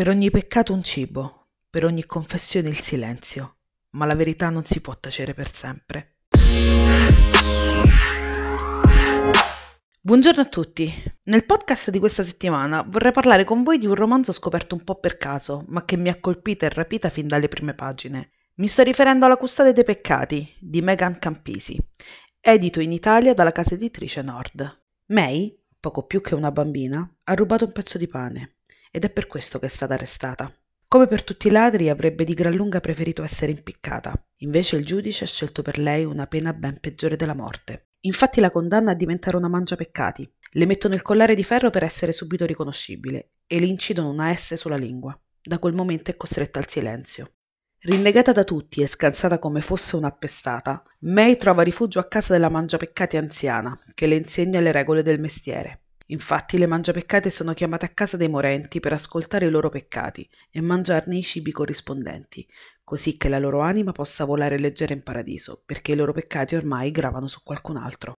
Per ogni peccato un cibo, per ogni confessione il silenzio, ma la verità non si può tacere per sempre. Buongiorno a tutti. Nel podcast di questa settimana vorrei parlare con voi di un romanzo scoperto un po' per caso, ma che mi ha colpita e rapita fin dalle prime pagine. Mi sto riferendo alla Custode dei Peccati di Megan Campisi, edito in Italia dalla casa editrice Nord. May, poco più che una bambina, ha rubato un pezzo di pane ed è per questo che è stata arrestata. Come per tutti i ladri, avrebbe di gran lunga preferito essere impiccata. Invece il giudice ha scelto per lei una pena ben peggiore della morte. Infatti la condanna a diventare una mangiapeccati. Le mettono il collare di ferro per essere subito riconoscibile e le incidono una S sulla lingua. Da quel momento è costretta al silenzio. Rinnegata da tutti e scansata come fosse un'appestata, May trova rifugio a casa della mangiapeccati anziana, che le insegna le regole del mestiere. Infatti le mangiapeccate sono chiamate a casa dei morenti per ascoltare i loro peccati e mangiarne i cibi corrispondenti, così che la loro anima possa volare leggera in paradiso, perché i loro peccati ormai gravano su qualcun altro.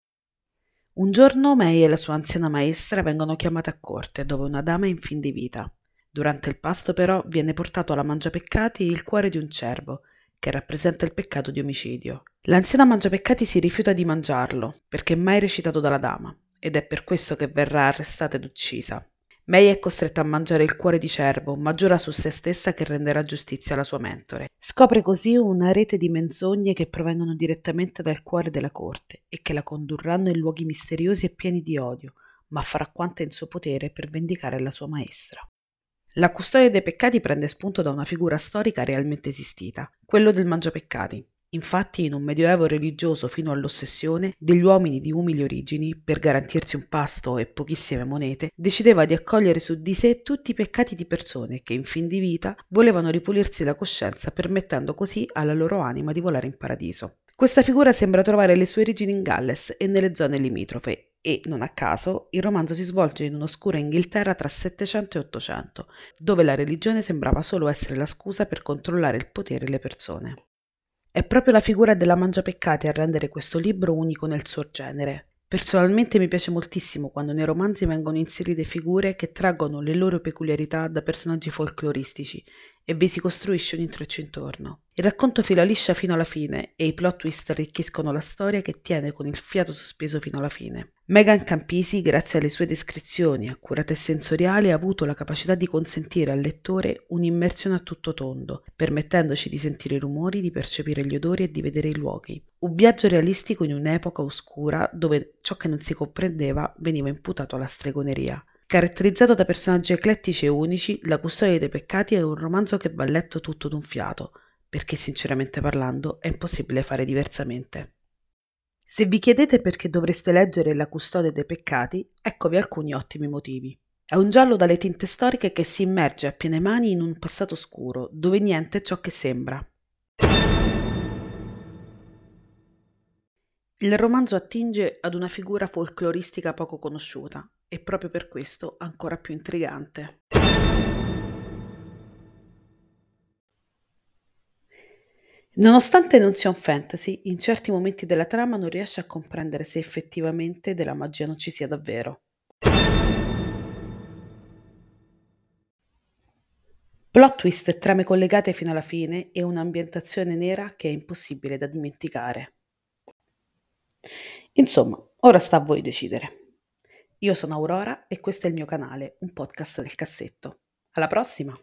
Un giorno May e la sua anziana maestra vengono chiamate a corte, dove una dama è in fin di vita. Durante il pasto però viene portato alla mangiapeccati il cuore di un cervo, che rappresenta il peccato di omicidio. L'anziana mangiapeccati si rifiuta di mangiarlo, perché è mai recitato dalla dama, ed è per questo che verrà arrestata ed uccisa. May è costretta a mangiare il cuore di cervo, ma giura su se stessa che renderà giustizia alla sua mentore. Scopre così una rete di menzogne che provengono direttamente dal cuore della corte e che la condurranno in luoghi misteriosi e pieni di odio, ma farà quanto è in suo potere per vendicare la sua maestra. La custodia dei peccati prende spunto da una figura storica realmente esistita, quello del mangiapeccati, Infatti, in un medioevo religioso fino all'ossessione, degli uomini di umili origini, per garantirsi un pasto e pochissime monete, decideva di accogliere su di sé tutti i peccati di persone che in fin di vita volevano ripulirsi la coscienza, permettendo così alla loro anima di volare in paradiso. Questa figura sembra trovare le sue origini in Galles e nelle zone limitrofe, e, non a caso, il romanzo si svolge in un'oscura Inghilterra tra 700 e 800, dove la religione sembrava solo essere la scusa per controllare il potere e le persone. È proprio la figura della Mangiapeccati a rendere questo libro unico nel suo genere. Personalmente mi piace moltissimo quando nei romanzi vengono inserite figure che traggono le loro peculiarità da personaggi folcloristici e vi si costruisce un intreccio intorno. Il racconto fila liscia fino alla fine e i plot twist arricchiscono la storia che tiene con il fiato sospeso fino alla fine. Megan Campisi, grazie alle sue descrizioni accurate e sensoriali, ha avuto la capacità di consentire al lettore un'immersione a tutto tondo, permettendoci di sentire i rumori, di percepire gli odori e di vedere i luoghi. Un viaggio realistico in un'epoca oscura dove ciò che non si comprendeva veniva imputato alla stregoneria. Caratterizzato da personaggi eclettici e unici, La custodia dei peccati è un romanzo che va letto tutto d'un fiato, perché sinceramente parlando è impossibile fare diversamente. Se vi chiedete perché dovreste leggere La custodia dei peccati, eccovi alcuni ottimi motivi. È un giallo dalle tinte storiche che si immerge a piene mani in un passato oscuro, dove niente è ciò che sembra. Il romanzo attinge ad una figura folcloristica poco conosciuta e proprio per questo ancora più intrigante. Nonostante non sia un fantasy, in certi momenti della trama non riesce a comprendere se effettivamente della magia non ci sia davvero. Plot twist e trame collegate fino alla fine e un'ambientazione nera che è impossibile da dimenticare. Insomma, ora sta a voi decidere. Io sono Aurora e questo è il mio canale, un podcast nel cassetto. Alla prossima!